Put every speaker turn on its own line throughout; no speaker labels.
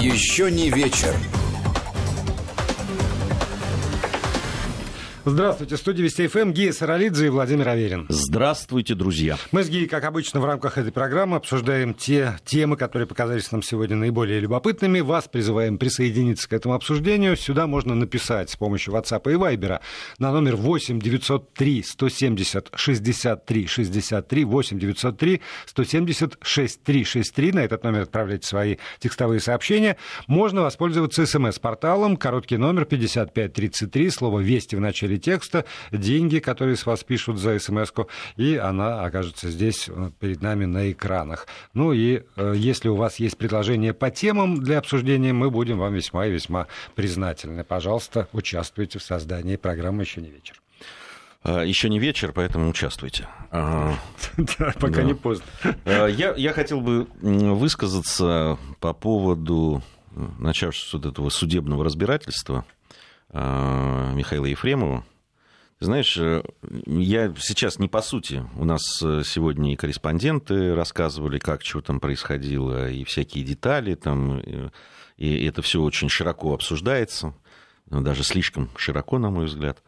Еще не вечер.
Здравствуйте, студия Вести ФМ, Гия Саралидзе и Владимир Аверин.
Здравствуйте, друзья.
Мы с Гией, как обычно, в рамках этой программы обсуждаем те темы, которые показались нам сегодня наиболее любопытными. Вас призываем присоединиться к этому обсуждению. Сюда можно написать с помощью WhatsApp и Viber на номер 8 903 170 63 63 8 903 170 63 63. На этот номер отправляйте свои текстовые сообщения. Можно воспользоваться смс-порталом, короткий номер 5533, слово «Вести» в начале текста, деньги, которые с вас пишут за смс и она окажется здесь э, перед нами на экранах. Ну и э, если у вас есть предложения по темам для обсуждения, мы будем вам весьма и весьма признательны. Пожалуйста, участвуйте в создании программы «Еще не вечер».
А, Еще не вечер, поэтому участвуйте.
Да, пока не поздно.
А, я, я хотел бы высказаться по поводу начавшегося вот этого судебного разбирательства а, Михаила Ефремова. Знаешь, э, я сейчас не по сути. У нас э, сегодня и корреспонденты рассказывали, как что там происходило, и всякие детали там. И это все очень широко обсуждается, даже слишком широко, на мой взгляд.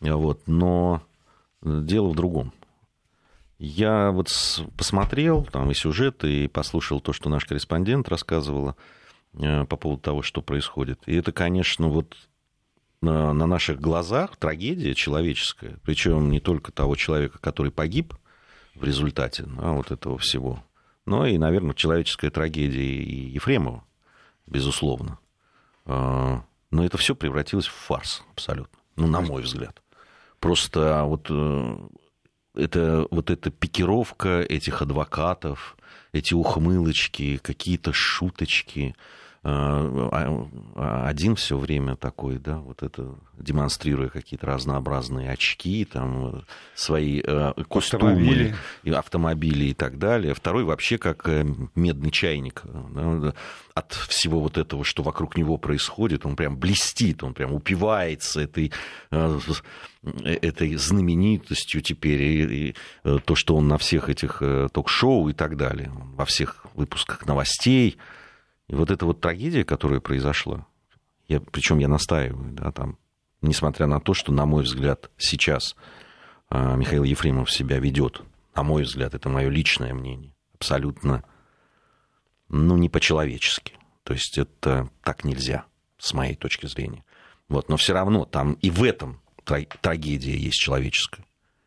Вот. Но дело в другом. Я вот посмотрел там и сюжет, и послушал то, что наш корреспондент рассказывала э, по поводу того, что происходит. И это, конечно, вот на, на наших глазах трагедия человеческая, причем не только того человека, который погиб в результате а вот этого всего, но и, наверное, человеческая трагедия и Ефремова, безусловно. А, но это все превратилось в фарс абсолютно, ну, на мой взгляд. Просто вот, э, это, вот эта пикировка этих адвокатов, эти ухмылочки, какие-то шуточки – а, а, один все время такой, да, вот это демонстрируя какие-то разнообразные очки, там, свои э, костюмы, автомобили. И автомобили и так далее. Второй вообще как э, медный чайник. Да, от всего вот этого, что вокруг него происходит, он прям блестит, он прям упивается этой, этой знаменитостью теперь, и, и то, что он на всех этих ток-шоу и так далее, во всех выпусках новостей, и вот эта вот трагедия, которая произошла, я, причем я настаиваю, да, там, несмотря на то, что, на мой взгляд, сейчас а, Михаил Ефремов себя ведет, на мой взгляд, это мое личное мнение, абсолютно, ну, не по-человечески. То есть это так нельзя, с моей точки зрения. Вот, но все равно там и в этом трагедия есть человеческая.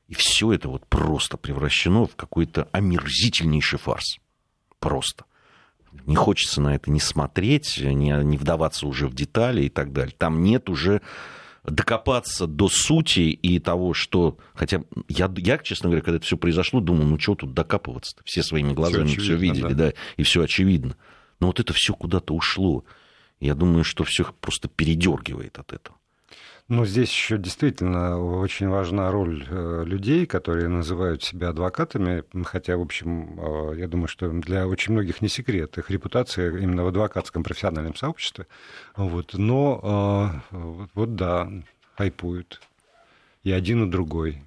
И все это вот просто превращено в какой-то омерзительнейший фарс. Просто не хочется на это не смотреть, не, не вдаваться уже в детали и так далее. Там нет уже докопаться до сути и того, что... Хотя я, я честно говоря, когда это все произошло, думал, ну что тут докапываться-то? Все своими глазами все, видели, да. да, и все очевидно. Но вот это все куда-то ушло. Я думаю, что все просто передергивает от этого.
Ну, здесь еще действительно очень важна роль э, людей, которые называют себя адвокатами, хотя, в общем, э, я думаю, что для очень многих не секрет их репутация именно в адвокатском профессиональном сообществе. Вот. Но э, вот да, хайпуют и один, и другой.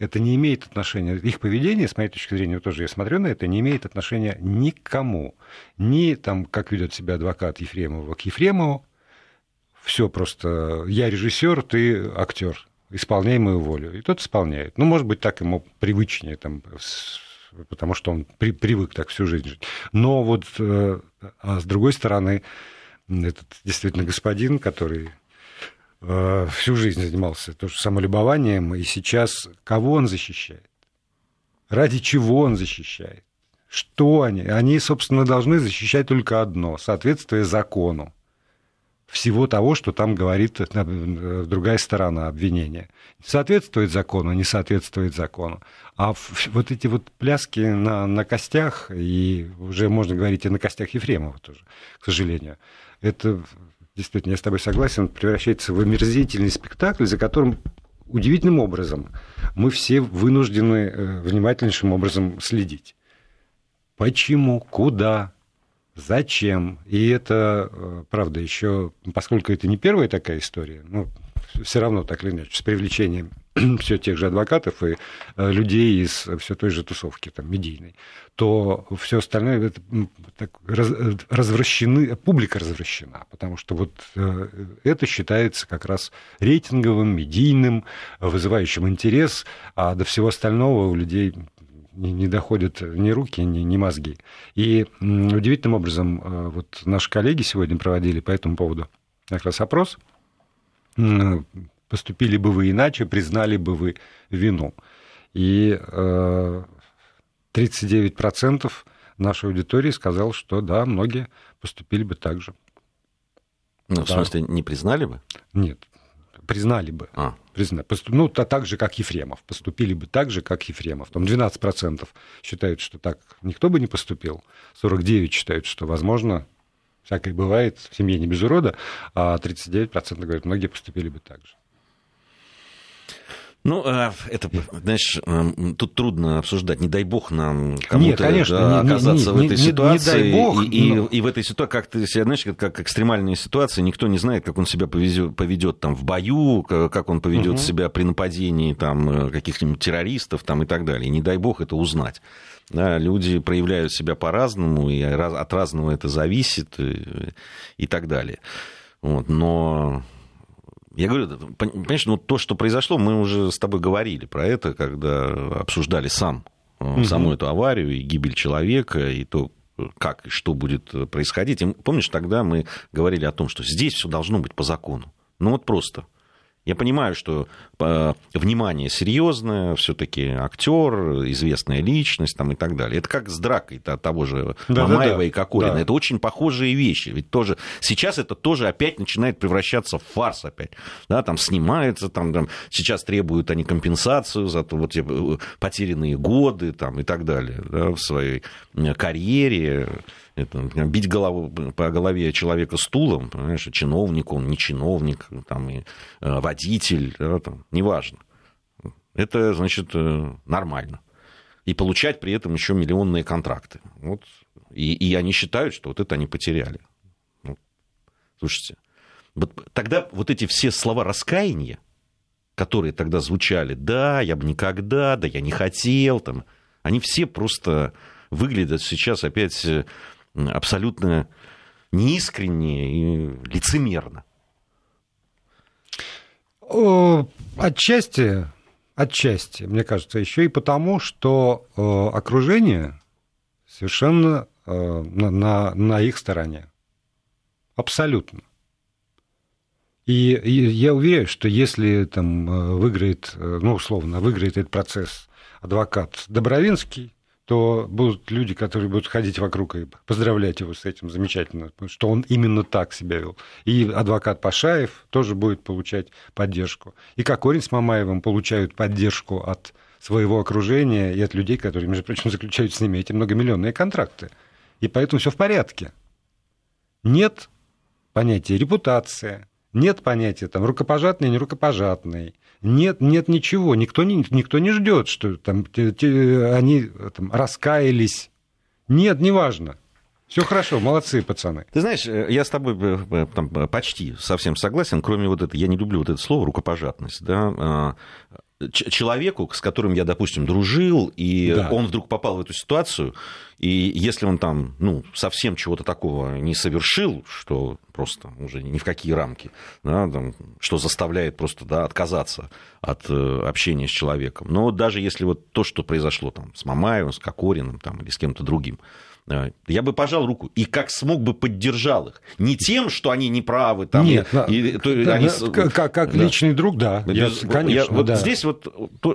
Это не имеет отношения, их поведение, с моей точки зрения, тоже я смотрю на это, не имеет отношения никому. Ни там, как ведет себя адвокат Ефремова к Ефремову, все просто, я режиссер, ты актер, исполняй мою волю. И тот исполняет. Ну, может быть, так ему привычнее, там, потому что он при, привык так всю жизнь жить. Но вот, э, а с другой стороны, этот действительно господин, который э, всю жизнь занимался тоже самолюбованием, и сейчас кого он защищает? Ради чего он защищает? Что они? Они, собственно, должны защищать только одно – соответствие закону всего того, что там говорит э, другая сторона обвинения. Соответствует закону, не соответствует закону. А вот эти вот пляски на, на костях, и уже можно говорить и на костях Ефремова тоже, к сожалению, это действительно, я с тобой согласен, превращается в омерзительный спектакль, за которым удивительным образом мы все вынуждены э, внимательнейшим образом следить. Почему, куда, Зачем? И это, э, правда, еще, поскольку это не первая такая история, ну, все равно так или иначе, с привлечением все тех же адвокатов и э, людей из все той же тусовки там, медийной, то все остальное это, так, раз, развращены, публика развращена, потому что вот э, это считается как раз рейтинговым, медийным, вызывающим интерес, а до всего остального у людей не, доходят ни руки, ни, ни мозги. И удивительным образом э, вот наши коллеги сегодня проводили по этому поводу как раз опрос, поступили бы вы иначе, признали бы вы вину. И 39% э, нашей аудитории сказал, что да, многие поступили бы так же.
Ну, да. в смысле, не признали бы?
Нет, признали бы. А. Признали. Ну, то, так же, как Ефремов. Поступили бы так же, как Ефремов. Там 12% считают, что так никто бы не поступил. 49% считают, что, возможно, всякое бывает, в семье не без урода, а 39% говорят, многие поступили бы так же.
Ну, а, это, знаешь, тут трудно обсуждать. Не дай бог нам кому-то да, оказаться не, не, в этой не, ситуации. Не, дай бог, и, но... и, и в этой ситуации, как ты себя, знаешь, как экстремальная ситуация, никто не знает, как он себя повезет, поведет там в бою, как он поведет угу. себя при нападении там э, каких-нибудь террористов там и так далее. И не дай бог это узнать. Да, люди проявляют себя по-разному, и от разного это зависит и, и так далее. Вот, но я говорю, понимаешь, ну то, что произошло, мы уже с тобой говорили про это, когда обсуждали сам, угу. саму эту аварию и гибель человека, и то, как и что будет происходить. И помнишь, тогда мы говорили о том, что здесь все должно быть по закону. Ну вот просто. Я понимаю, что э, внимание серьезное, все-таки актер, известная личность там, и так далее. Это как с дракой -то, того же да, Мамаева да, да. и Кокорина. Да. Это очень похожие вещи. Ведь тоже сейчас это тоже опять начинает превращаться в фарс опять. Да, там снимается, там, там сейчас требуют они компенсацию за то, вот, э, потерянные годы там, и так далее да, в своей э, карьере это, бить голову, по голове человека стулом, понимаешь, чиновник он, не чиновник, там, и, э, водитель, да, там, неважно. Это, значит, э, нормально. И получать при этом еще миллионные контракты. Вот. И, и они считают, что вот это они потеряли. Ну, слушайте, вот тогда вот эти все слова раскаяния, которые тогда звучали, да, я бы никогда, да, я не хотел, там, они все просто выглядят сейчас опять э, абсолютно неискренне и лицемерно.
Отчасти, отчасти, мне кажется, еще и потому, что э, окружение совершенно э, на, на, на их стороне. Абсолютно. И, и я уверен, что если там э, выиграет, ну, условно, выиграет этот процесс адвокат Добровинский, то будут люди, которые будут ходить вокруг и поздравлять его с этим замечательно, что он именно так себя вел. И адвокат Пашаев тоже будет получать поддержку. И Кокорин с Мамаевым получают поддержку от своего окружения и от людей, которые, между прочим, заключают с ними эти многомиллионные контракты. И поэтому все в порядке. Нет понятия репутация, нет понятия там рукопожатный, не рукопожатный, нет, нет ничего. Никто не, никто не ждет, что там, те, те, они там, раскаялись. Нет, неважно. Все хорошо, молодцы, пацаны.
Ты знаешь, э, я с тобой э, э, там, почти совсем согласен, кроме вот этого, я не люблю вот это слово рукопожатность, да, а, человеку, с которым я, допустим, дружил, и да. он вдруг попал в эту ситуацию, и если он там, ну, совсем чего-то такого не совершил, что просто уже ни в какие рамки, да, там, что заставляет просто да, отказаться от общения с человеком. Но даже если вот то, что произошло там с Мамаевым, с Кокориным там, или с кем-то другим, я бы пожал руку и как смог бы поддержал их. Не тем, что они неправы. Там,
Нет, и, то, да, они... как, как да. личный друг, да.
Без, я, конечно, я, вот да. здесь вот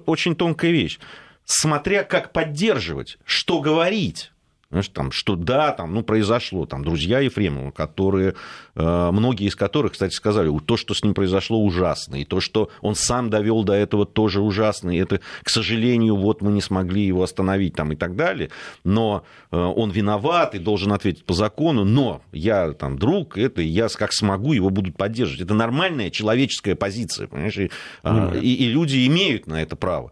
очень тонкая вещь. Смотря как поддерживать, что говорить. Знаешь, там, что да, там, ну, произошло, там, друзья Ефремова, которые, э, многие из которых, кстати, сказали, то, что с ним произошло, ужасно, и то, что он сам довел до этого, тоже ужасно, и это, к сожалению, вот мы не смогли его остановить, там, и так далее, но э, он виноват и должен ответить по закону, но я, там, друг, это я как смогу его будут поддерживать. Это нормальная человеческая позиция, понимаешь, и, mm-hmm. и, и люди имеют на это право.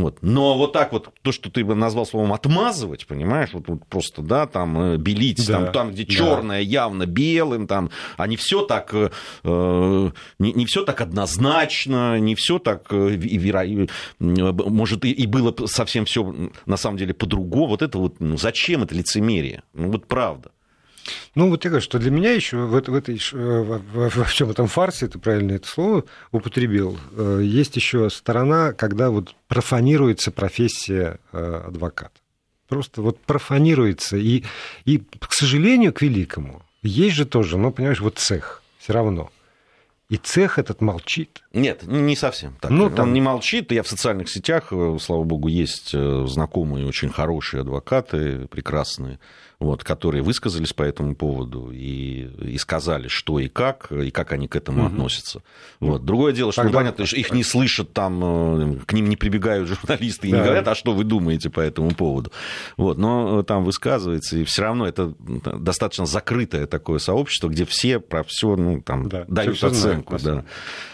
Вот. Но вот так вот, то, что ты бы назвал словом отмазывать, понимаешь, вот, вот просто, да, там, э, белить, да, там, там, где да. черное явно белым, там, а не все так, э, не, не все так однозначно, не все так, э, веро... может, и, и было совсем все на самом деле по-другому. Вот это вот, ну, зачем это лицемерие? Ну, вот правда.
Ну, вот я говорю, что для меня еще в, в этой, во, во всем этом фарсе, ты правильно это слово употребил, э, есть еще сторона, когда вот профанируется профессия э, адвоката. Просто вот профанируется. И, и, к сожалению, к великому, есть же тоже, ну, понимаешь, вот цех все равно. И цех этот молчит.
Нет, не совсем так. Ну, там... Он не молчит. Я в социальных сетях, э, слава богу, есть знакомые очень хорошие адвокаты, прекрасные вот, которые высказались по этому поводу и, и сказали, что и как, и как они к этому угу. относятся. Вот. Другое дело, что, Тогда... понятно, их не слышат там, э, к ним не прибегают журналисты и да. не говорят, а что вы думаете по этому поводу. Вот. Но там высказывается, и все равно это достаточно закрытое такое сообщество, где все про все ну, там, да, дают оценку. Знают,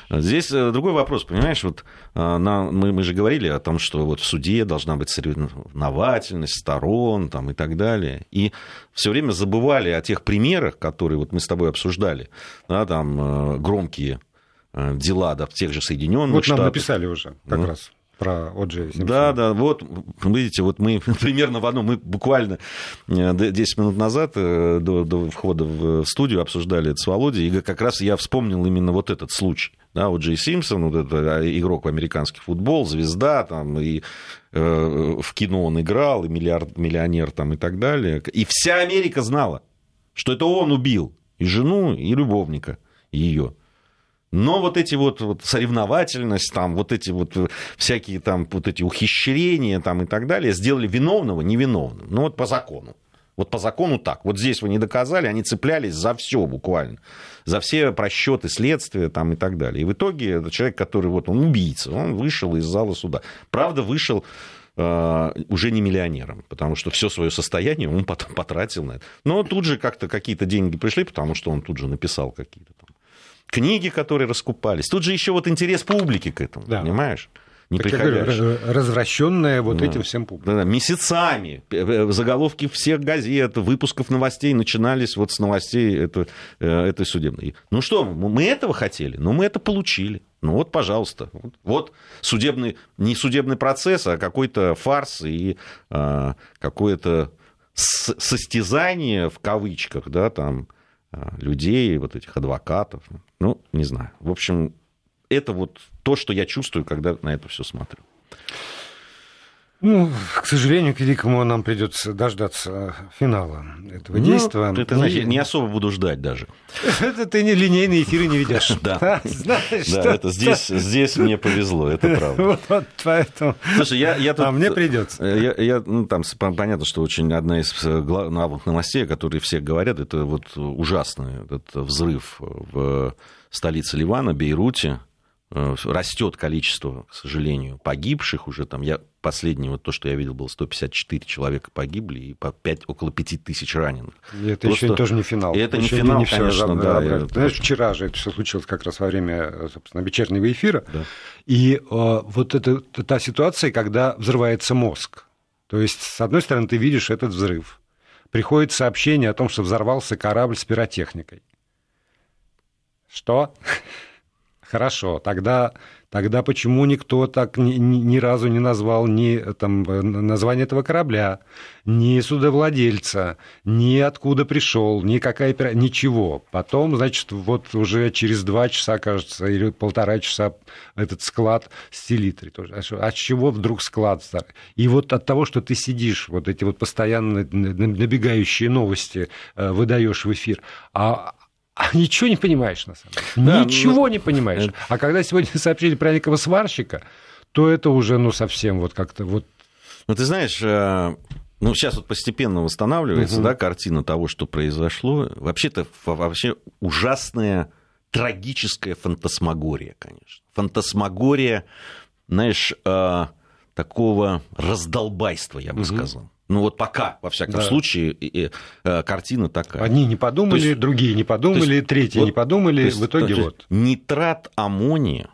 да. Здесь э, другой вопрос, понимаешь, вот э, на, мы, мы же говорили о том, что вот в суде должна быть соревновательность сторон там, и так далее. И все время забывали о тех примерах, которые вот мы с тобой обсуждали, да, там э, громкие дела да, в тех же Соединенных
вот Штатах. Вот нам написали уже как ну, раз про Оджи
Да, да, вот, видите, вот мы примерно в одном, мы буквально 10 минут назад до, до входа в студию обсуждали это с Володей, и как раз я вспомнил именно вот этот случай. Да, вот Джей Симпсон, вот это а, игрок в американский футбол, звезда, там, и э, в кино он играл, и миллиард, миллионер там, и так далее. И вся Америка знала, что это он убил и жену, и любовника ее. Но вот эти вот, вот соревновательность, там, вот эти вот всякие там вот эти ухищрения там, и так далее сделали виновного невиновным. Ну вот по закону. Вот по закону так. Вот здесь вы не доказали, они цеплялись за все буквально. За все просчеты следствия там и так далее. И в итоге человек, который вот он убийца, он вышел из зала суда. Правда, вышел э, уже не миллионером, потому что все свое состояние он потом потратил на это. Но тут же как-то какие-то деньги пришли, потому что он тут же написал какие-то там книги, которые раскупались. Тут же еще вот интерес публики к этому, да. понимаешь?
не так приходящие. развращенная вот да. этим всем публикой.
Да, месяцами заголовки всех газет, выпусков новостей начинались вот с новостей этой, э, этой судебной. Ну что, мы этого хотели, но мы это получили. Ну вот, пожалуйста. Вот судебный, не судебный процесс, а какой-то фарс и а, какое-то состязание в кавычках, да, там, людей, вот этих адвокатов. Ну, не знаю. В общем, это вот то, что я чувствую, когда на это все смотрю.
Ну, к сожалению, к великому нам придется дождаться финала этого ну, действия.
Ты, ты знаешь, не особо буду ждать даже.
Это ты не линейные эфиры не ведешь.
Да, да, это здесь, здесь мне повезло, это правда.
Вот поэтому.
Слушай, я, я тут,
а мне придется.
Я, я, ну, там понятно, что очень одна из главных новостей, о которой все говорят, это вот ужасный этот взрыв в столице Ливана, Бейруте Э, растет количество, к сожалению, погибших уже там. Я последний, вот то, что я видел, было 154 человека погибли и по 5, около 5 тысяч раненых.
И это Просто... еще тоже не финал.
И это еще не финал, не конечно, все да.
Это... Знаешь, вчера же это все случилось как раз во время, собственно, вечернего эфира. Да. И э, вот это та ситуация, когда взрывается мозг. То есть, с одной стороны, ты видишь этот взрыв. Приходит сообщение о том, что взорвался корабль с пиротехникой. Что? Хорошо, тогда, тогда почему никто так ни, ни разу не назвал ни там, название этого корабля, ни судовладельца, ни откуда пришел, ни какая ничего. Потом, значит, вот уже через два часа, кажется, или полтора часа этот склад с тоже. А от чего вдруг склад? И вот от того, что ты сидишь, вот эти вот постоянно набегающие новости э, выдаешь в эфир, а, а ничего не понимаешь, на самом деле. Да, ничего но... не понимаешь. А когда сегодня сообщили про некого сварщика, то это уже, ну, совсем вот как-то вот...
Ну, ты знаешь, э, ну, сейчас вот постепенно восстанавливается, угу. да, картина того, что произошло. Вообще-то, вообще ужасная, трагическая фантасмагория, конечно. Фантасмагория, знаешь, э, такого раздолбайства, я бы угу. сказал. Ну вот пока, во всяком да. случае, и, и, э, картина такая.
Одни не подумали, есть, другие не подумали, есть, третьи вот, не подумали, есть, в итоге вот.
Нитрат аммония,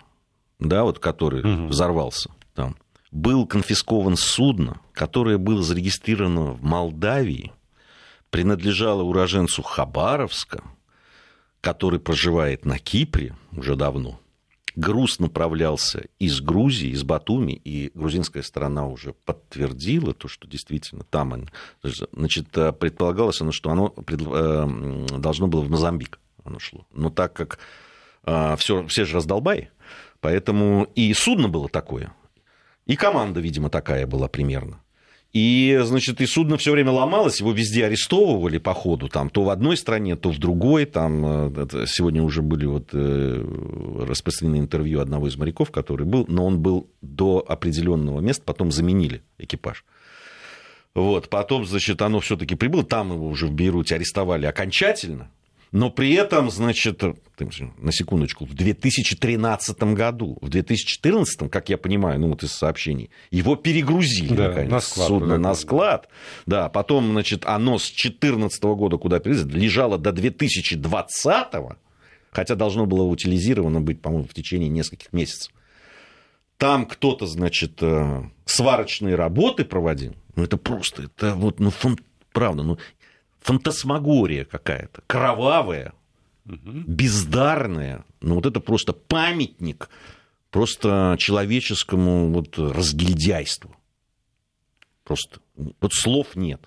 да, вот который угу. взорвался там, был конфискован судно, которое было зарегистрировано в Молдавии, принадлежало уроженцу Хабаровска, который проживает на Кипре уже давно. Груз направлялся из Грузии, из Батуми, и грузинская сторона уже подтвердила то, что действительно там, значит, предполагалось, что оно э, должно было в Мозамбик оно шло. Но так как а, все, все же раздолбай, поэтому и судно было такое, и команда, видимо, такая была примерно. И, значит, и судно все время ломалось, его везде арестовывали по ходу, там, то в одной стране, то в другой. Там, э, сегодня уже были вот, э, распространены интервью одного из моряков, который был, но он был до определенного места, потом заменили экипаж. Вот, потом, значит, оно все-таки прибыло, там его уже в Бейруте арестовали окончательно, но при этом, значит, на секундочку, в 2013 году, в 2014, как я понимаю, ну вот из сообщений, его перегрузили, да, наконец, на склад, судно на склад. Да, потом, значит, оно с 2014 года, куда перевезли, лежало до 2020, хотя должно было утилизировано быть, по-моему, в течение нескольких месяцев. Там кто-то, значит, э, сварочные работы проводил. Ну, это просто, это вот, ну, фон, правда, ну, фантасмагория какая-то, кровавая, бездарная. Ну, вот это просто памятник просто человеческому вот разгильдяйству. Просто вот слов нет.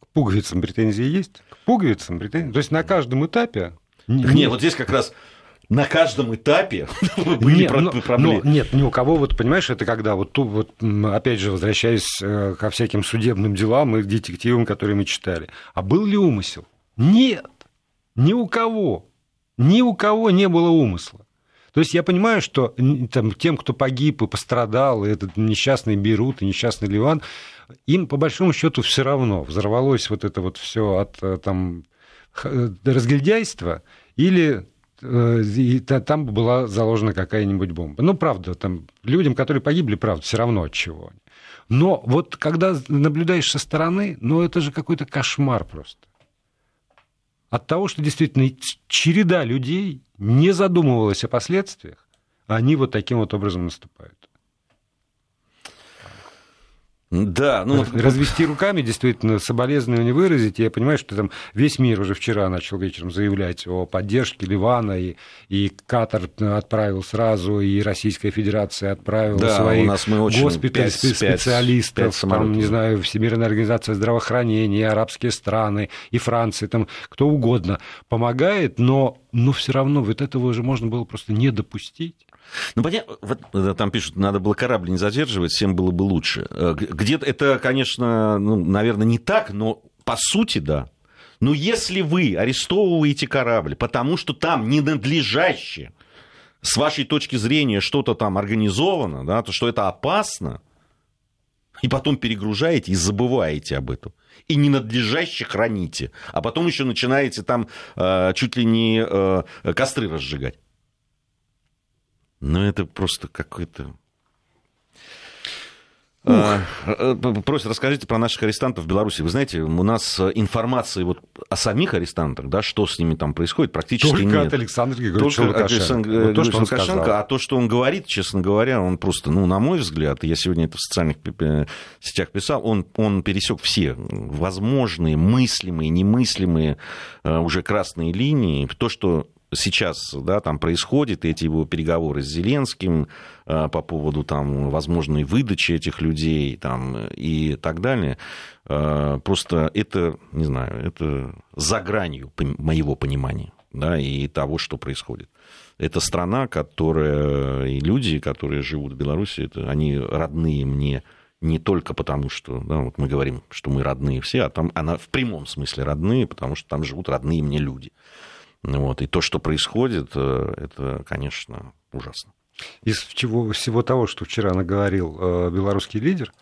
К пуговицам претензии есть? К пуговицам претензии? То есть на каждом этапе...
Нет, вот здесь как раз на каждом этапе
были нет, но, проблемы. Но, нет, ни у кого, вот понимаешь, это когда вот, ту, вот опять же, возвращаясь э, ко всяким судебным делам и детективам, которые мы читали, а был ли умысел? Нет, ни у кого, ни у кого не было умысла. То есть я понимаю, что там, тем, кто погиб и пострадал, и этот несчастный Берут, и несчастный Ливан, им по большому счету все равно взорвалось вот это вот все от э, там э, разгильдяйства или и там была заложена какая-нибудь бомба. Ну, правда, там людям, которые погибли, правда, все равно от чего. Но вот когда наблюдаешь со стороны, ну, это же какой-то кошмар просто. От того, что действительно череда людей не задумывалась о последствиях, они вот таким вот образом наступают. Да, ну... Развести руками, действительно, соболезнования выразить. Я понимаю, что там весь мир уже вчера начал вечером заявлять о поддержке Ливана, и, и Катар отправил сразу, и Российская Федерация отправила да, своих у нас мы очень госпиталь 5, специалистов, 5, 5 там, не знаю, Всемирная организация здравоохранения, арабские страны, и Франция, там кто угодно помогает, но, но все равно вот этого уже можно было просто не допустить.
Ну, понятно, вот э, там пишут, надо было корабль не задерживать, всем было бы лучше. Э, где-то это, конечно, ну, наверное, не так, но по сути, да. Но если вы арестовываете корабль, потому что там ненадлежащее, с вашей точки зрения, что-то там организовано, да, то что это опасно, и потом перегружаете и забываете об этом. И ненадлежаще храните. А потом еще начинаете там э, чуть ли не э, костры разжигать. Ну, это просто какой-то... А, э, просят, расскажите про наших арестантов в Беларуси. Вы знаете, у нас информации вот о самих арестантах, да, что с ними там происходит, практически Только нет.
от Александра Григорьевича Только
Лукашенко. Вот то, что он Лукашенко, сказал. а то, что он говорит, честно говоря, он просто, ну, на мой взгляд, я сегодня это в социальных сетях писал, он, он пересек все возможные, мыслимые, немыслимые э, уже красные линии. То, что сейчас да, там происходит, эти его переговоры с Зеленским э, по поводу там, возможной выдачи этих людей там, и так далее, э, просто это, не знаю, это за гранью моего понимания да, и того, что происходит. Это страна, которая, и люди, которые живут в Беларуси, это, они родные мне не только потому, что да, вот мы говорим, что мы родные все, а там она в прямом смысле родные, потому что там живут родные мне люди. Вот. И то, что происходит, э, это, конечно, ужасно.
Из всего, всего того, что вчера наговорил э, белорусский лидер,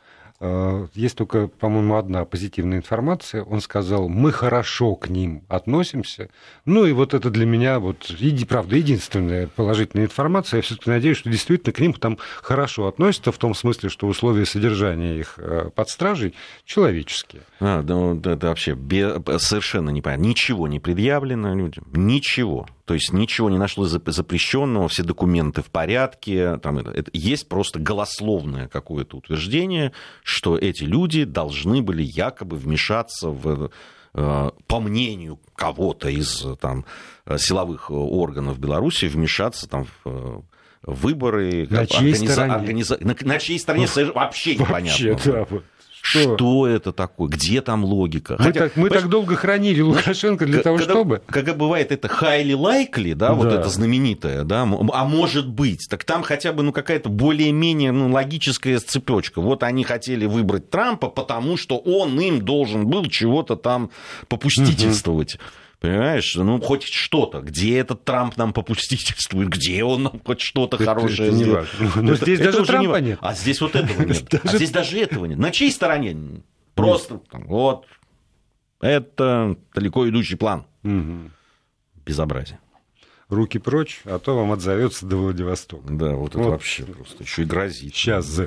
есть только, по-моему, одна позитивная информация. Он сказал, мы хорошо к ним относимся. Ну и вот это для меня, вот, иди, правда, единственная положительная информация. Я все-таки надеюсь, что действительно к ним там хорошо относятся, в том смысле, что условия содержания их э, под стражей человеческие.
А, ну, это вообще совершенно непонятно. Ничего не предъявлено людям. Ничего. То есть ничего не нашлось запрещенного, все документы в порядке. Там это, это, есть просто голословное какое-то утверждение, что эти люди должны были якобы вмешаться в э, по мнению кого-то из там, силовых органов Беларуси, вмешаться там, в выборы.
На чьей организа... стороне?
Организа... На, на чьей стороне вообще непонятно.
Вообще, да.
Что? что это такое? Где там логика?
Мы, Хотя, так, мы так долго хранили Лукашенко для того,
когда,
чтобы...
Когда бывает это highly likely, да, да, вот это знаменитое, да, а может быть, так там хотя бы ну, какая-то более-менее ну, логическая цепочка. Вот они хотели выбрать Трампа, потому что он им должен был чего-то там попустительствовать. Угу. Понимаешь, ну хоть что-то. Где этот Трамп нам попустительствует? Где он нам хоть что-то хорошее
это сделает? Здесь это даже Трампа не... нет.
А здесь вот этого нет. А здесь даже этого нет. На чьей стороне? Просто вот это далеко идущий план. Безобразие.
Руки прочь, а то вам отзовется до Владивостока.
Да, вот это вообще просто еще и грозит.
Сейчас.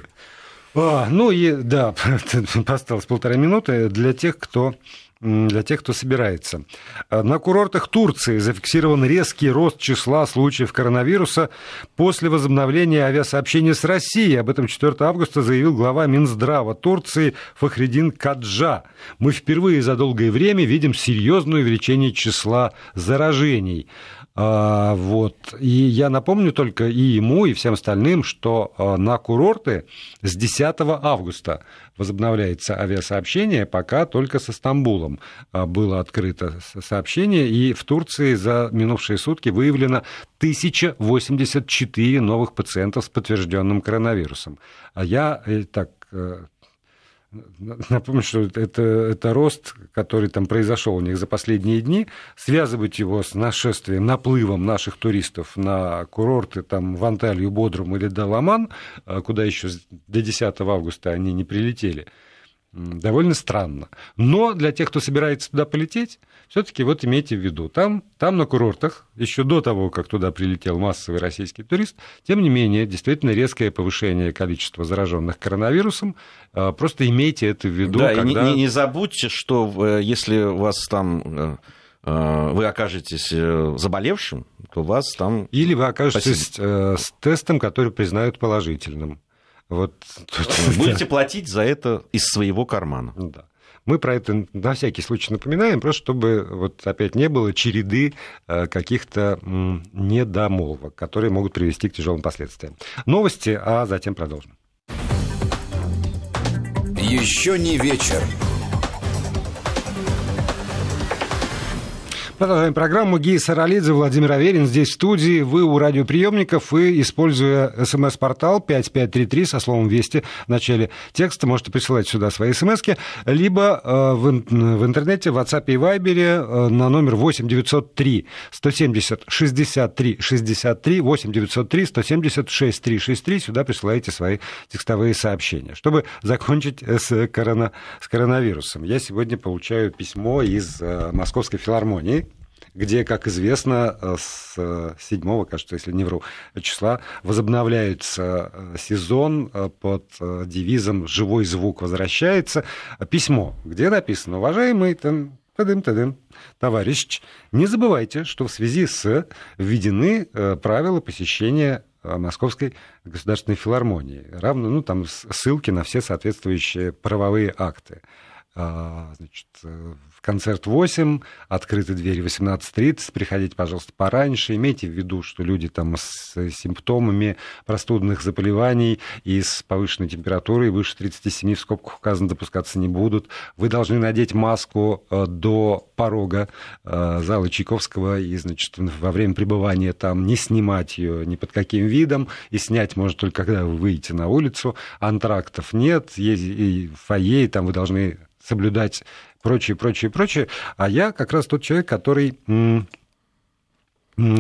А, ну и да, осталось полтора минуты для тех, кто для тех, кто собирается. На курортах Турции зафиксирован резкий рост числа случаев коронавируса после возобновления авиасообщения с Россией. Об этом 4 августа заявил глава Минздрава Турции Фахридин Каджа. Мы впервые за долгое время видим серьезное увеличение числа заражений. А, вот. И я напомню только и ему, и всем остальным, что а, на курорты с 10 августа возобновляется авиасообщение, пока только со Стамбулом а, было открыто сообщение, и в Турции за минувшие сутки выявлено 1084 новых пациентов с подтвержденным коронавирусом. А я э, так э, Напомню, что это, это рост, который там произошел у них за последние дни. Связывать его с нашествием, наплывом наших туристов на курорты там, в Анталию, Бодрум или Даламан, а куда еще до 10 августа они не прилетели – довольно странно. Но для тех, кто собирается туда полететь, все-таки вот имейте в виду, там, там на курортах, еще до того, как туда прилетел массовый российский турист, тем не менее, действительно резкое повышение количества зараженных коронавирусом. А, просто имейте это в виду.
Да, когда... и не, не забудьте, что э, если у вас там э, э, вы окажетесь заболевшим, то вас там...
Или вы окажетесь Спасибо. с тестом, который признают положительным.
Вот Будете платить за это из своего кармана.
Да. Мы про это на всякий случай напоминаем, просто чтобы вот опять не было череды э, каких-то недомолвок, которые могут привести к тяжелым последствиям. Новости, а затем продолжим.
Еще не вечер.
Продолжаем программу. Гея Саралидзе, Владимир Аверин здесь в студии. Вы у радиоприемников и, используя смс-портал 5533 со словом «Вести» в начале текста, можете присылать сюда свои смс либо э, в, в интернете, в WhatsApp и Viber э, на номер 8 903 170 63 63 8 903 170 63 63. Сюда присылаете свои текстовые сообщения. Чтобы закончить с, корона, с коронавирусом, я сегодня получаю письмо из э, Московской филармонии где, как известно, э, с 7, кажется, если не вру, числа возобновляется э, сезон э, под девизом «Живой звук возвращается». Письмо, где написано «Уважаемый там, тадым, тадым, товарищ, не забывайте, что в связи с введены правила посещения Московской государственной филармонии. Равно, ну, там ссылки на все соответствующие правовые акты. А, значит, в концерт 8, открыты двери 18.30, приходите, пожалуйста, пораньше. Имейте в виду, что люди там с симптомами простудных заболеваний и с повышенной температурой выше 37 в скобках указано допускаться не будут. Вы должны надеть маску э, до порога э, зала Чайковского и, значит, во время пребывания там не снимать ее ни под каким видом, и снять можно только когда вы выйдете на улицу. Антрактов нет, есть и фойе, и там вы должны соблюдать прочее, прочее, прочее. А я как раз тот человек, который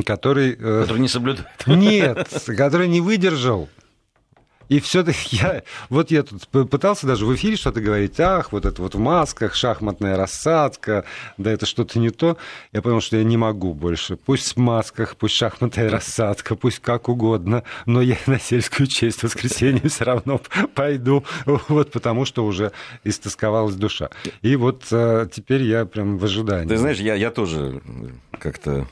который...
Э, который не соблюдает.
Нет, который не выдержал и все-таки я, вот я тут пытался даже в эфире что-то говорить, ах, вот это вот в масках, шахматная рассадка, да это что-то не то. Я понял, что я не могу больше. Пусть в масках, пусть шахматная рассадка, пусть как угодно, но я на сельскую честь в воскресенье все равно пойду, вот потому что уже истосковалась душа. И вот а, теперь я прям в ожидании.
Ты знаешь, я, я тоже как-то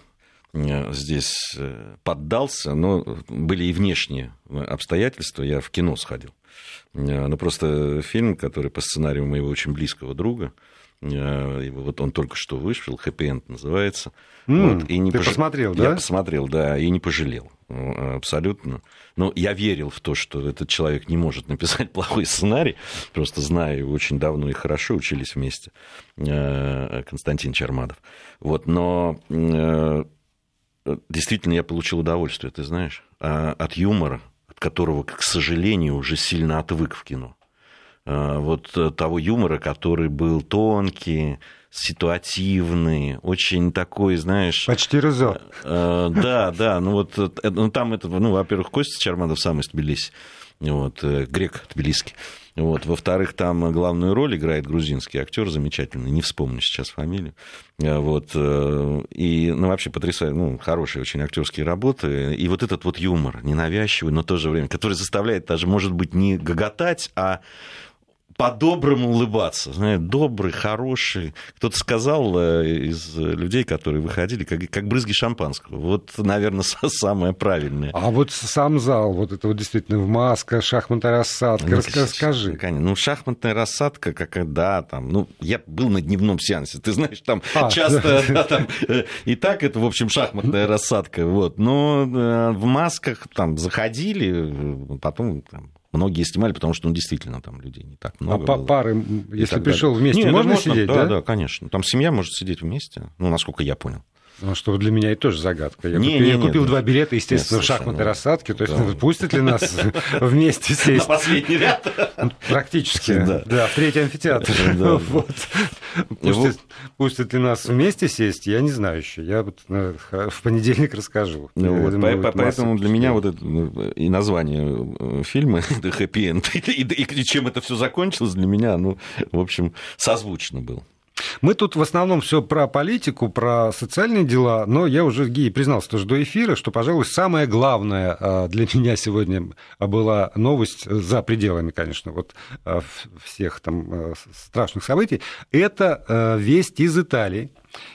здесь поддался, но были и внешние обстоятельства. Я в кино сходил. Ну, просто фильм, который по сценарию моего очень близкого друга, вот он только что вышел, «Хэппи Энд» называется.
Mm, вот, и не
ты
пож... посмотрел,
да? Я посмотрел, да, и не пожалел. Абсолютно. Но я верил в то, что этот человек не может написать плохой сценарий. Просто знаю его очень давно и хорошо, учились вместе. Э, Константин Чермадов. Вот, но э, действительно я получил удовольствие, ты знаешь, а, от юмора, от которого, к сожалению, уже сильно отвык в кино. А, вот того юмора, который был тонкий, ситуативный, очень такой, знаешь...
Почти Рызо.
Э, да, да, ну вот э, ну, там это, ну, во-первых, Костя Чарманов сам из Тбилиси, вот, э, грек тбилисский. Вот. Во-вторых, там главную роль играет грузинский актер замечательный, не вспомню сейчас фамилию. Вот. И, ну, вообще потрясающие, ну, хорошие очень актерские работы. И вот этот вот юмор, ненавязчивый, но в то же время, который заставляет даже, может быть, не гоготать, а по-доброму улыбаться. Знаете, добрый, хороший. Кто-то сказал э, из людей, которые выходили, как, как брызги шампанского. Вот, наверное, самое правильное.
А вот сам зал, вот это вот действительно в маска, шахматная рассадка. Ну, Расскажи.
Конечно. Ну, шахматная рассадка, как, да, там, ну, я был на дневном сеансе, ты знаешь, там а, часто, да. Да, там, э, и так это, в общем, шахматная рассадка, вот. Но э, в масках там заходили, потом там, Многие снимали, потому что, ну, действительно, там людей не так много.
А
было.
пары, если пришел вместе, Нет, можно, можно сидеть, да?
Да, да, конечно. Там семья может сидеть вместе, ну, насколько я понял.
Ну, что для меня это тоже загадка. Я, не, купил, не, я купил два билета, естественно, нет, в шахматной ну, рассадке. То есть, да. пустят ли нас вместе сесть?
На последний ряд?
Практически, да. в третий амфитеатр. Пустят ли нас вместе сесть, я не знаю еще. Я э, в понедельник расскажу.
Ну поэтому для меня вот это ну, и название э, фильма это «Хэппи Энд», и чем это все закончилось, для меня, ну, в общем, созвучно было.
Мы тут в основном все про политику, про социальные дела, но я уже, Гии, признался тоже до эфира, что, пожалуй, самое главное а, для меня сегодня была новость за пределами, конечно, вот а, всех там а, страшных событий, это весть из Италии,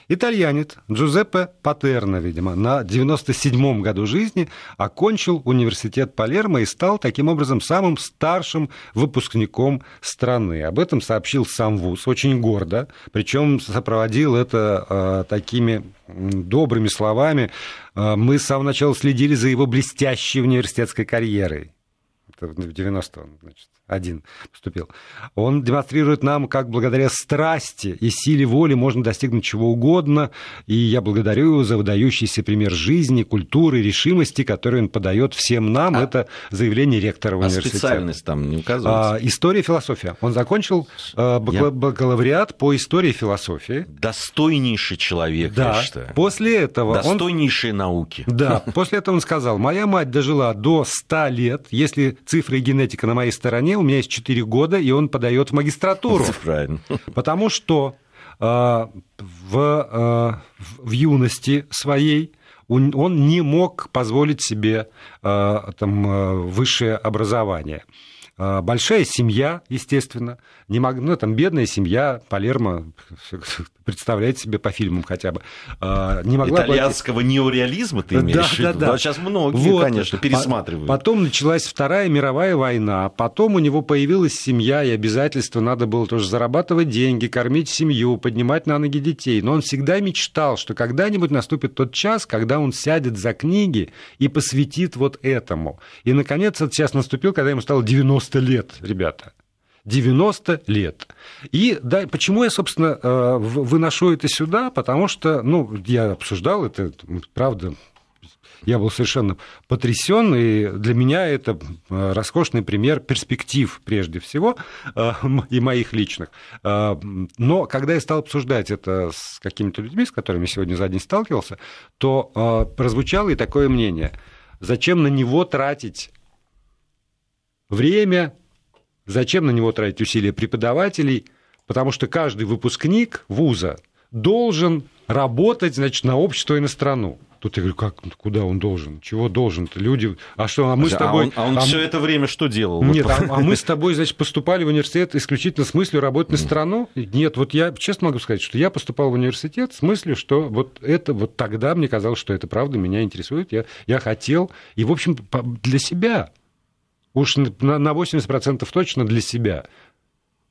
Итальянец Джузеппе Патерно, видимо, на 97-м году жизни окончил университет Палермо и стал таким образом самым старшим выпускником страны. Об этом сообщил сам ВУЗ очень гордо, причем сопроводил это э, такими добрыми словами. Э, мы с самого начала следили за его блестящей университетской карьерой. Это в 90-м, значит один поступил, он демонстрирует нам, как благодаря страсти и силе воли можно достигнуть чего угодно, и я благодарю его за выдающийся пример жизни, культуры, решимости, который он подает всем нам. А... Это заявление ректора а университета.
специальность там не указывается?
А, история и философия. Он закончил а, я... бакалавриат по истории и философии.
Достойнейший человек,
да.
я считаю.
После этого...
Достойнейшие он... науки.
Да, после этого он сказал, моя мать дожила до 100 лет, если цифры и генетика на моей стороне, у меня есть 4 года, и он подает в магистратуру.
Правильно.
Потому что э, в, э, в юности своей он не мог позволить себе э, там, высшее образование. Большая семья, естественно, не мог, ну, там бедная семья, Палермо, представляете себе по фильмам хотя бы.
А, не могла Итальянского платить... неореализма ты имеешь да, в виду? Да, да. Сейчас многие, вот. конечно, пересматривают.
Потом началась Вторая мировая война, потом у него появилась семья и обязательства, надо было тоже зарабатывать деньги, кормить семью, поднимать на ноги детей. Но он всегда мечтал, что когда-нибудь наступит тот час, когда он сядет за книги и посвятит вот этому. И, наконец, этот час наступил, когда ему стало 90 лет, ребята. 90 лет. И да, почему я, собственно, э, выношу это сюда? Потому что, ну, я обсуждал это, правда, я был совершенно потрясен, и для меня это э, роскошный пример перспектив, прежде всего, э, и моих личных. Но когда я стал обсуждать это с какими-то людьми, с которыми сегодня за день сталкивался, то прозвучало и такое мнение. Зачем на него тратить время, Зачем на него тратить усилия преподавателей? Потому что каждый выпускник вуза должен работать, значит, на общество и на страну. Тут я говорю, как, куда он должен? Чего должен-то? Люди... А что, а мы с тобой...
А он, а он
а
все это время что делал?
Нет, а, а мы с тобой, значит, поступали в университет исключительно с мыслью работать на страну? Нет, вот я честно могу сказать, что я поступал в университет с мыслью, что вот это вот тогда мне казалось, что это правда меня интересует. Я, я хотел, и, в общем, для себя. Уж на 80% точно для себя.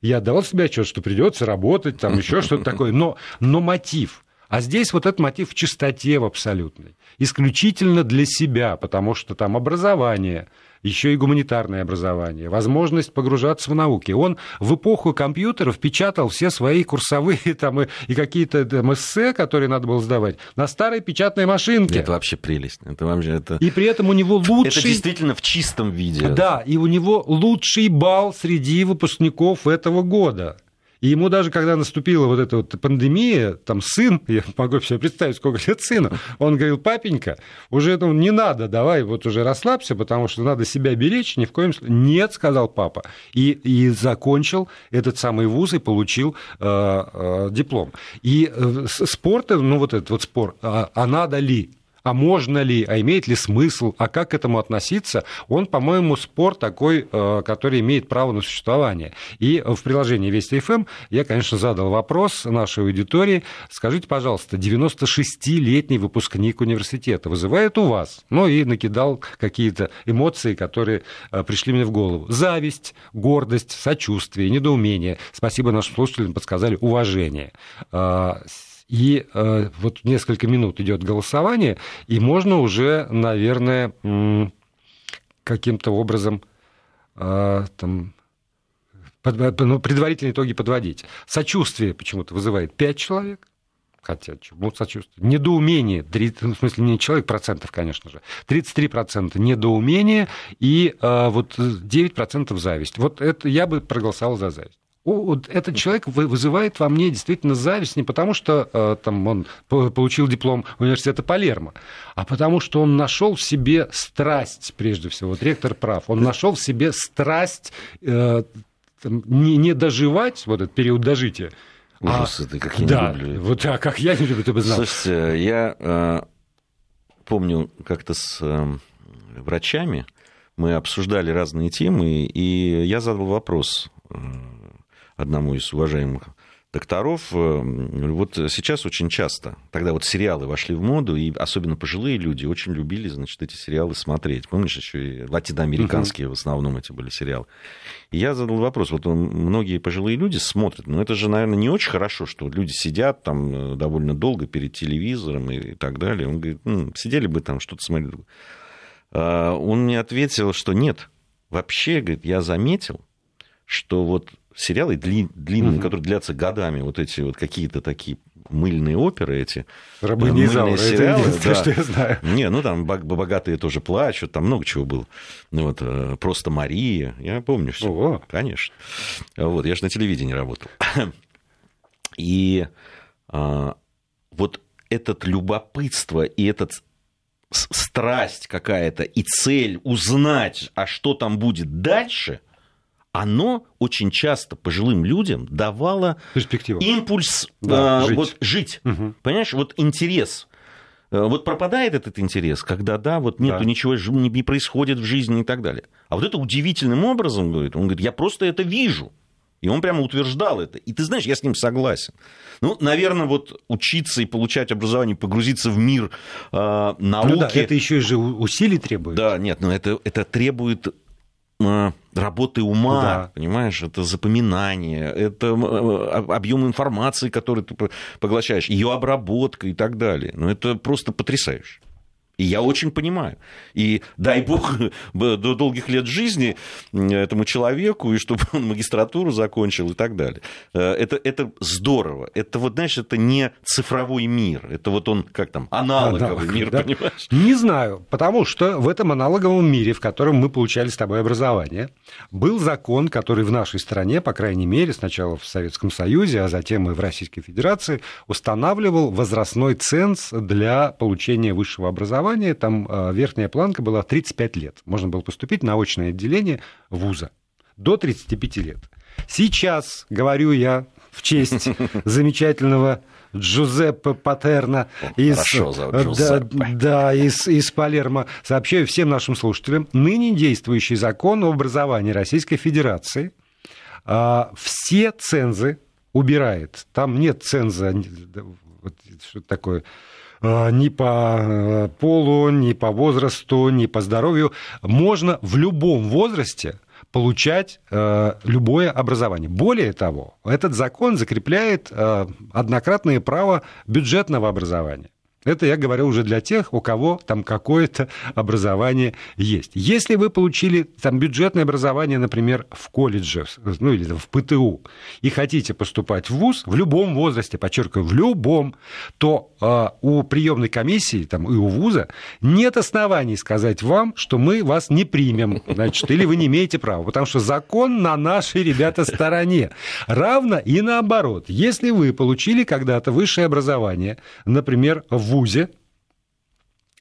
Я давал себе отчет, что придется работать, там еще что-то такое, но, но мотив – а здесь вот этот мотив в чистоте в абсолютной. Исключительно для себя, потому что там образование, еще и гуманитарное образование, возможность погружаться в науки. Он в эпоху компьютеров печатал все свои курсовые там, и, и какие-то там, эссе, которые надо было сдавать, на старой печатной машинке.
Это вообще прелесть. Это вообще, это...
И при этом у него лучший...
Это действительно в чистом виде.
Да, и у него лучший балл среди выпускников этого года. И ему даже, когда наступила вот эта вот пандемия, там сын, я могу себе представить, сколько лет сыну, он говорил, папенька, уже этому не надо, давай вот уже расслабься, потому что надо себя беречь, ни в коем случае. Нет, сказал папа. И, и закончил этот самый вуз и получил э, э, диплом. И э, спорт, ну вот этот вот спор, а, а надо ли? А можно ли, а имеет ли смысл, а как к этому относиться, он, по-моему, спор такой, э, который имеет право на существование. И в приложении Вести ФМ я, конечно, задал вопрос нашей аудитории. Скажите, пожалуйста, 96-летний выпускник университета вызывает у вас? Ну и накидал какие-то эмоции, которые э, пришли мне в голову. Зависть, гордость, сочувствие, недоумение. Спасибо нашим слушателям, подсказали уважение э, и э, вот несколько минут идет голосование, и можно уже, наверное, каким-то образом э, там, под, ну, предварительные итоги подводить. Сочувствие почему-то вызывает 5 человек. Хотя, чему сочувствие? Недоумение, 30, ну, в смысле, не человек процентов, конечно же, 33% недоумение и э, вот 9% зависть. Вот это я бы проголосовал за зависть этот человек вызывает во мне действительно зависть не потому, что э, там, он получил диплом университета Палермо, а потому что он нашел в себе страсть, прежде всего. Вот ректор прав. Он нашел в себе страсть э, не, не доживать вот этот период дожития.
Ужас, а, это как я
да,
не люблю.
Вот, а как я не люблю, ты бы знал.
Слушайте, я э, помню как-то с э, врачами мы обсуждали разные темы, и я задал вопрос э, одному из уважаемых докторов. Э, вот сейчас очень часто, тогда вот сериалы вошли в моду, и особенно пожилые люди очень любили, значит, эти сериалы смотреть. Помнишь, еще и латиноамериканские в основном эти были сериалы. И я задал вопрос, вот многие пожилые люди смотрят, но это же, наверное, не очень хорошо, что люди сидят там э, довольно долго перед телевизором и так далее. Он говорит, ну, сидели бы там, что-то смотрели. А он мне ответил, что нет, вообще, говорит, я заметил, что вот сериалы дли, длинные, угу. которые длятся годами, вот эти вот какие-то такие мыльные оперы эти.
Рабыни Изаура, сериалы, это да. что я знаю.
Не, ну там «Богатые тоже плачут», там много чего было. Ну, вот, э, «Просто Мария», я помню все. Ого. Конечно. Вот, я же на телевидении работал. И а, вот этот любопытство и этот страсть какая-то и цель узнать, а что там будет дальше – оно очень часто пожилым людям давало импульс да, э, жить. Вот, жить. Угу. Понимаешь, вот интерес. Э, вот пропадает этот интерес, когда, да, вот нету да. ничего, не происходит в жизни и так далее. А вот это удивительным образом, говорит, он говорит, я просто это вижу. И он прямо утверждал это. И ты знаешь, я с ним согласен. Ну, наверное, вот учиться и получать образование, погрузиться в мир э, науки. Ну да,
это еще же усилий требует.
Да, нет, но это, это требует работы ума, да. понимаешь, это запоминание, это объем информации, который ты поглощаешь, ее обработка и так далее. Ну, это просто потрясающе. И я очень понимаю. И дай бог до долгих лет жизни этому человеку, и чтобы он магистратуру закончил и так далее. Э, это, это здорово. Это вот, знаешь, это не цифровой мир. Это вот он, как там, аналоговый Аналог, мир, да? понимаешь?
Не знаю, потому что в этом аналоговом мире, в котором мы получали с тобой образование, был закон, который в нашей стране, по крайней мере, сначала в Советском Союзе, а затем и в Российской Федерации, устанавливал возрастной ценз для получения высшего образования образования, там а, верхняя планка была 35 лет. Можно было поступить на очное отделение вуза до 35 лет. Сейчас, говорю я в честь замечательного Джузеппе Патерна из, да, да, из, из Палермо. Сообщаю всем нашим слушателям, ныне действующий закон об образовании Российской Федерации а, все цензы убирает. Там нет ценза, вот, что такое, ни по э, полу, ни по возрасту, ни по здоровью. Можно в любом возрасте получать э, любое образование. Более того, этот закон закрепляет э, однократное право бюджетного образования. Это я говорю уже для тех, у кого там какое-то образование есть. Если вы получили там бюджетное образование, например, в колледже, ну или в ПТУ, и хотите поступать в ВУЗ в любом возрасте, подчеркиваю, в любом, то э, у приемной комиссии там, и у ВУЗа нет оснований сказать вам, что мы вас не примем, значит, или вы не имеете права, потому что закон на нашей, ребята, стороне. Равно и наоборот. Если вы получили когда-то высшее образование, например, в ВУЗе,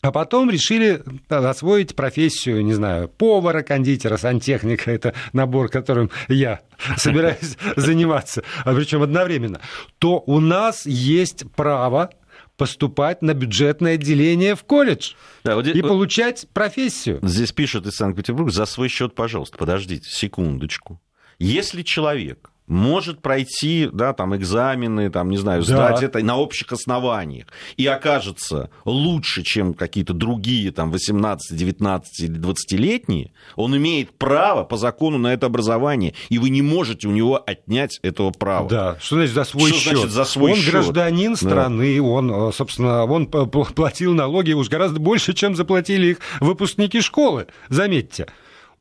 а потом решили освоить профессию, не знаю, повара, кондитера, сантехника. Это набор, которым я собираюсь заниматься, а причем одновременно. То у нас есть право поступать на бюджетное отделение в колледж да, вот, и вот, получать профессию.
Здесь пишут из Санкт-Петербурга, за свой счет, пожалуйста, подождите секундочку. Если человек может пройти, да, там, экзамены, там, не знаю, сдать да. это на общих основаниях и окажется лучше, чем какие-то другие, там, 18, 19 или 20-летние, он имеет право по закону на это образование, и вы не можете у него отнять этого права.
Да, что значит за свой что счет? Значит за свой он счет? гражданин страны, да. он, э, собственно, он платил налоги уж гораздо больше, чем заплатили их выпускники школы, заметьте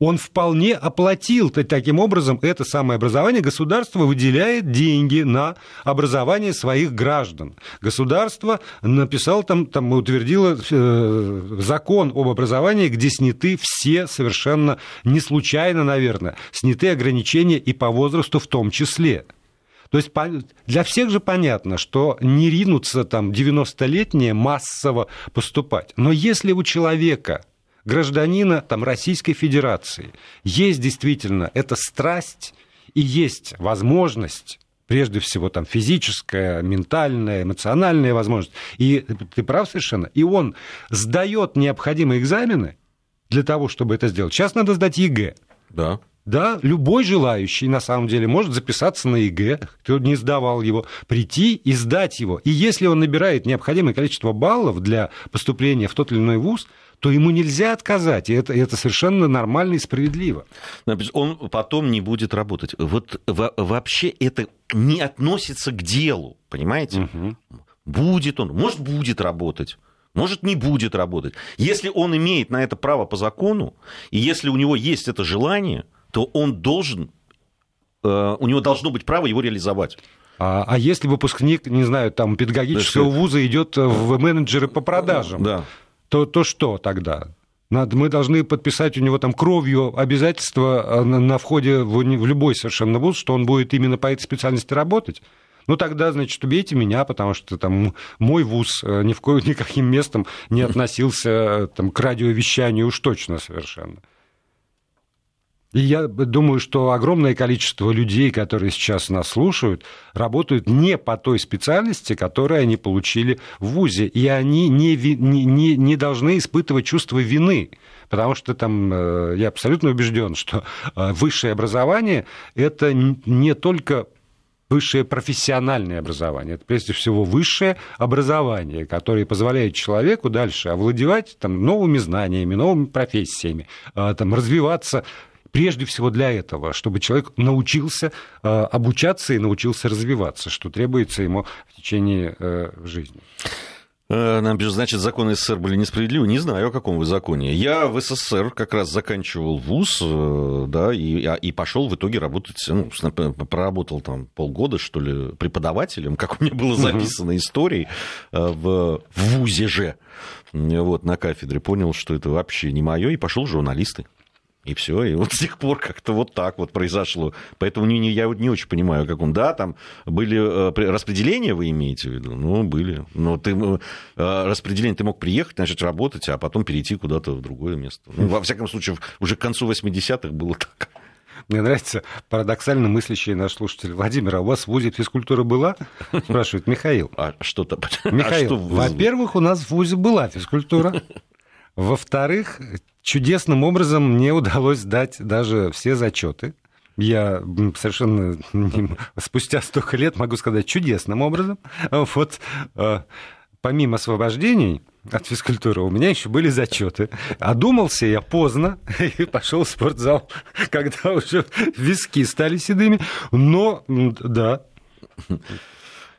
он вполне оплатил таким образом это самое образование. Государство выделяет деньги на образование своих граждан. Государство написало там, там утвердило э, закон об образовании, где сняты все совершенно не случайно, наверное, сняты ограничения и по возрасту в том числе. То есть для всех же понятно, что не ринутся там 90-летние массово поступать. Но если у человека гражданина там, Российской Федерации. Есть действительно эта страсть и есть возможность прежде всего там физическая, ментальная, эмоциональная возможность. И ты прав совершенно. И он сдает необходимые экзамены для того, чтобы это сделать. Сейчас надо сдать ЕГЭ.
Да.
Да, любой желающий, на самом деле, может записаться на ЕГЭ, кто не сдавал его, прийти и сдать его. И если он набирает необходимое количество баллов для поступления в тот или иной вуз, то ему нельзя отказать, и это, это совершенно нормально и справедливо.
Он потом не будет работать. Вот вообще это не относится к делу, понимаете? Угу. Будет он, может, будет работать. Может, не будет работать. Если он имеет на это право по закону, и если у него есть это желание, то он должен, э, у него должно быть право его реализовать.
А, а если выпускник, не знаю, там, педагогического да, вуза идет в менеджеры по продажам, да то, то что тогда? Надо, мы должны подписать у него там кровью обязательства э, на, на входе в, в любой совершенно вуз, что он будет именно по этой специальности работать. Ну, тогда, значит, убейте меня, потому что там мой вуз э, ни в коем никаким местом не относился э, там, к радиовещанию уж точно совершенно. И я думаю, что огромное количество людей, которые сейчас нас слушают, работают не по той специальности, которую они получили в ВУЗе, и они не, не, не должны испытывать чувство вины, потому что там э, я абсолютно убежден, что э, высшее образование – это не только высшее профессиональное образование. Это прежде всего высшее образование, которое позволяет человеку дальше овладевать там, новыми знаниями, новыми профессиями, э, там, развиваться прежде всего для этого, чтобы человек научился э, обучаться и научился развиваться, что требуется ему в течение э, жизни.
Э, нам пишут, значит, законы СССР были несправедливы. Не знаю, о каком вы законе. Я в СССР как раз заканчивал вуз, да, и, а, и пошел в итоге работать, ну, проработал там полгода, что ли, преподавателем, как у меня было записано историей, в, в ВУЗе же, вот, на кафедре. Понял, что это вообще не мое, и пошел в журналисты. И все, и вот с тех пор как-то вот так вот произошло. Поэтому не, не, я вот не очень понимаю, как он. Да, там были э, распределения, вы имеете в виду? Ну, были. Но ты, э, распределение, ты мог приехать, значит, работать, а потом перейти куда-то в другое место. Ну, во всяком случае, уже к концу 80-х было так.
Мне нравится парадоксально мыслящий наш слушатель. Владимир, а у вас в ВУЗе физкультура была? Спрашивает Михаил.
А что-то...
Михаил, а что во-первых, у нас в ВУЗе была физкультура. Во-вторых, чудесным образом мне удалось сдать даже все зачеты. Я совершенно спустя столько лет могу сказать чудесным образом. Вот э, помимо освобождений от физкультуры, у меня еще были зачеты. Одумался я поздно и пошел в спортзал, когда уже виски стали седыми. Но, да,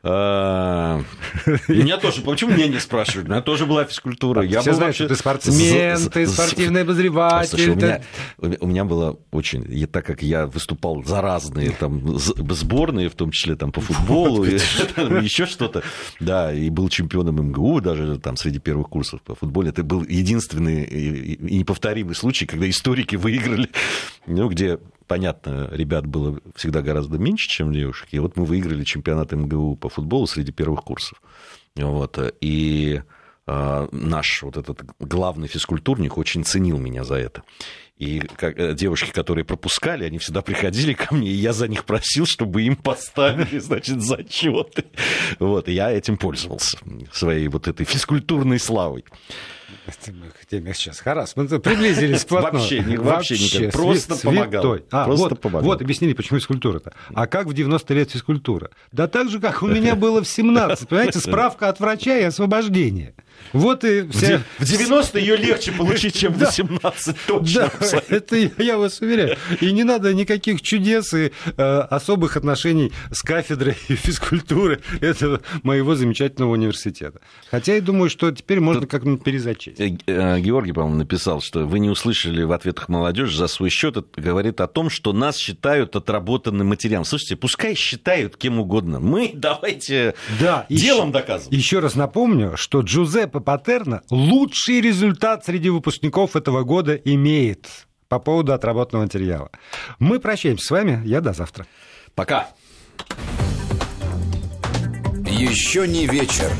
меня тоже, почему меня не спрашивают? У меня тоже была физкультура.
Я Все знают, что ты спортсмен, ты спортивный обозреватель.
У меня было очень, так как я выступал за разные там сборные, в том числе там по футболу, еще что-то, да, и был чемпионом МГУ даже там среди первых курсов по футболу. Это был единственный и неповторимый случай, когда историки выиграли, ну, где понятно, ребят было всегда гораздо меньше, чем девушек. И вот мы выиграли чемпионат МГУ по футболу среди первых курсов. Вот. И э, наш вот этот главный физкультурник очень ценил меня за это. И как, э, девушки, которые пропускали, они всегда приходили ко мне, и я за них просил, чтобы им поставили, значит, зачеты. Вот, и я этим пользовался, своей вот этой физкультурной славой.
Мы хотим сейчас харасмент. Приблизились плотно.
Вообще, не, вообще, вообще никак. Просто помогал.
А, Просто вот, помогал. вот объяснили, почему физкультура-то. А как в 90 лет физкультура? Да так же, как у меня было в 17. Понимаете, справка от врача и освобождение. Вот и вся...
В 90 ее легче получить, чем в 18, точно.
Да, это я вас уверяю. И не надо никаких чудес и э, особых отношений с кафедрой физкультуры этого моего замечательного университета. Хотя я думаю, что теперь можно как-нибудь перезачесть. Э,
э, Георгий, по-моему, написал, что вы не услышали в ответах молодежи за свой счет, это говорит о том, что нас считают отработанным материалом. Слушайте, пускай считают кем угодно. Мы давайте да, делом еще, доказывать.
Еще раз напомню, что Джузеппе Патерна лучший результат среди выпускников этого года имеет по поводу отработанного материала. Мы прощаемся с вами. Я до завтра.
Пока.
Еще не вечер.